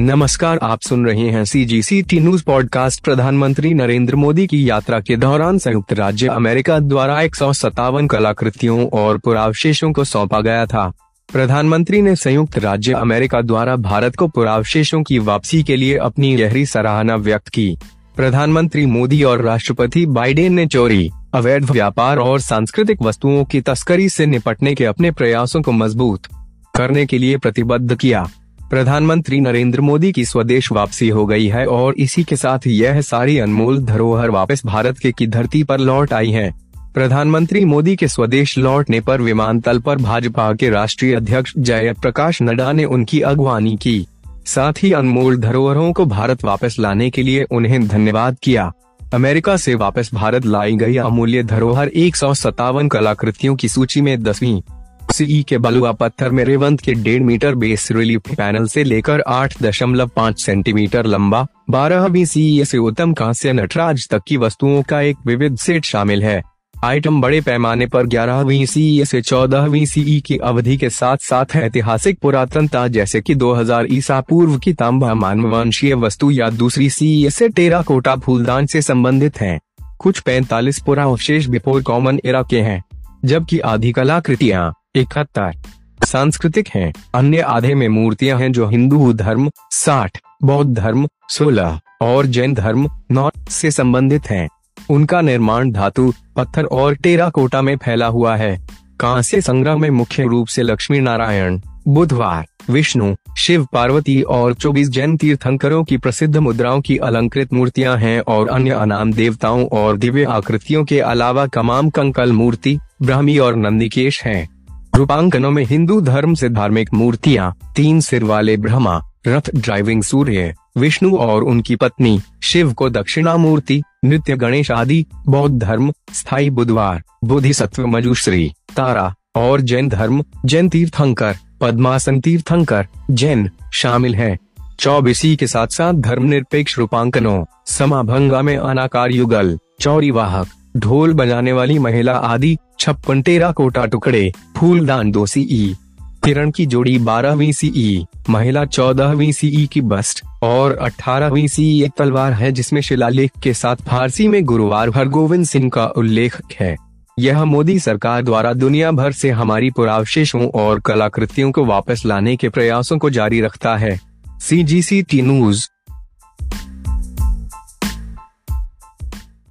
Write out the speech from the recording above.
नमस्कार, आप सुन रहे हैं C G C T news podcast प्रधानमंत्री नरेंद्र मोदी की यात्रा के दौरान संयुक्त राज्य अमेरिका द्वारा एक सौ सत्तावन कलाकृतियों और पुरावशेषों को सौंपा गया था। प्रधानमंत्री ने संयुक्त राज्य अमेरिका द्वारा भारत को पुरावशेषों की वापसी के लिए अपनी गहरी सराहना व्यक्त की। प्रधानमंत्री मोदी और राष्ट्रपति बाइडेन ने चोरी, अवैध व्यापार और सांस्कृतिक वस्तुओं की तस्करी से निपटने के अपने प्रयासों को मज़बूत करने के लिए प्रतिबद्ध किया। प्रधानमंत्री नरेंद्र मोदी की स्वदेश वापसी हो गई है और इसी के साथ यह सारी अनमोल धरोहर वापस भारत के की धरती पर लौट आई है। प्रधानमंत्री मोदी के स्वदेश लौटने पर विमानतल पर भाजपा के राष्ट्रीय अध्यक्ष जयप्रकाश नड्डा ने उनकी अगवानी की। साथ ही अनमोल धरोहरों को भारत वापस लाने के लिए उन्हें धन्यवाद किया। अमेरिका से वापस भारत लाई गई अमूल्य धरोहर एक सौ सत्तावन कलाकृतियों की सूची में दसवीं। सीई के बलुआ पत्थर में रेवंत के डेढ़ मीटर बेस रिलीफ पैनल से लेकर आठ दशमलव पाँच सेंटीमीटर लंबा बारहवीं सीई से उत्तम कांस्य नटराज तक की वस्तुओं का एक विविध सेट शामिल है आइटम बड़े पैमाने पर ग्यारहवीं सीई से चौदहवीं सीई की अवधि के साथ साथ ऐतिहासिक पुरातनता जैसे कि 2000 ईसा पूर्व की तांबा मानववंशीय वस्तु या दूसरी सीई से टेरा कोटा फूलदान से संबंधित हैं। कुछ 45 पुरावशेष बिफोर कॉमन एरा के हैं, जबकि आधी कलाकृतियाँ इकहत्तर। सांस्कृतिक हैं। अन्य आधे में मूर्तियाँ हैं जो हिंदू धर्म, साठ, बौद्ध धर्म, सोलह और जैन धर्म, नौ से संबंधित हैं। उनका निर्माण धातु, पत्थर और टेराकोटा में फैला हुआ है। कांस्य संग्रह में मुख्य रूप से लक्ष्मी नारायण बुधवार, विष्णु, शिव पार्वती और 24 जैन तीर्थंकरों की प्रसिद्ध मुद्राओं की अलंकृत मूर्तियाँ हैं और अन्य अनाम देवताओं और दिव्य आकृतियों के अलावा कमाम कंकल मूर्ति, ब्राह्मी और नंदिकेश हैं। रूपांकनों में हिंदू धर्म से धार्मिक मूर्तियाँ, तीन सिर वाले ब्रह्मा, रथ ड्राइविंग सूर्य, विष्णु और उनकी पत्नी, शिव को दक्षिणा मूर्ति नृत्य गणेश आदि, बौद्ध धर्म स्थायी बुधवार बुद्धिसत्व मजुश्री, तारा, और जैन धर्म, जैन तीर्थंकर, पद्मासन तीर्थंकर, जैन, शामिल हैं। चौबीसी के साथ साथ धर्मनिरपेक्ष रूपांकनों, समाभंगा में अनाकार युगल, चौरी वाहक, ढोल बजाने वाली महिला आदि छप्पन टेरा कोटा टुकड़े, फूलदान दो सीई किरण की जोड़ी बारहवीं सीई महिला चौदहवीं सीई की बस्ट, और अठारहवीं सीई एक तलवार है जिसमें शिलालेख के साथ फारसी में गुरुवार हरगोविंद सिंह का उल्लेख है। यह मोदी सरकार द्वारा दुनिया भर से हमारी पुरावशेषों और कलाकृतियों को वापस लाने के प्रयासों को जारी रखता है। सी जी सी टी न्यूज़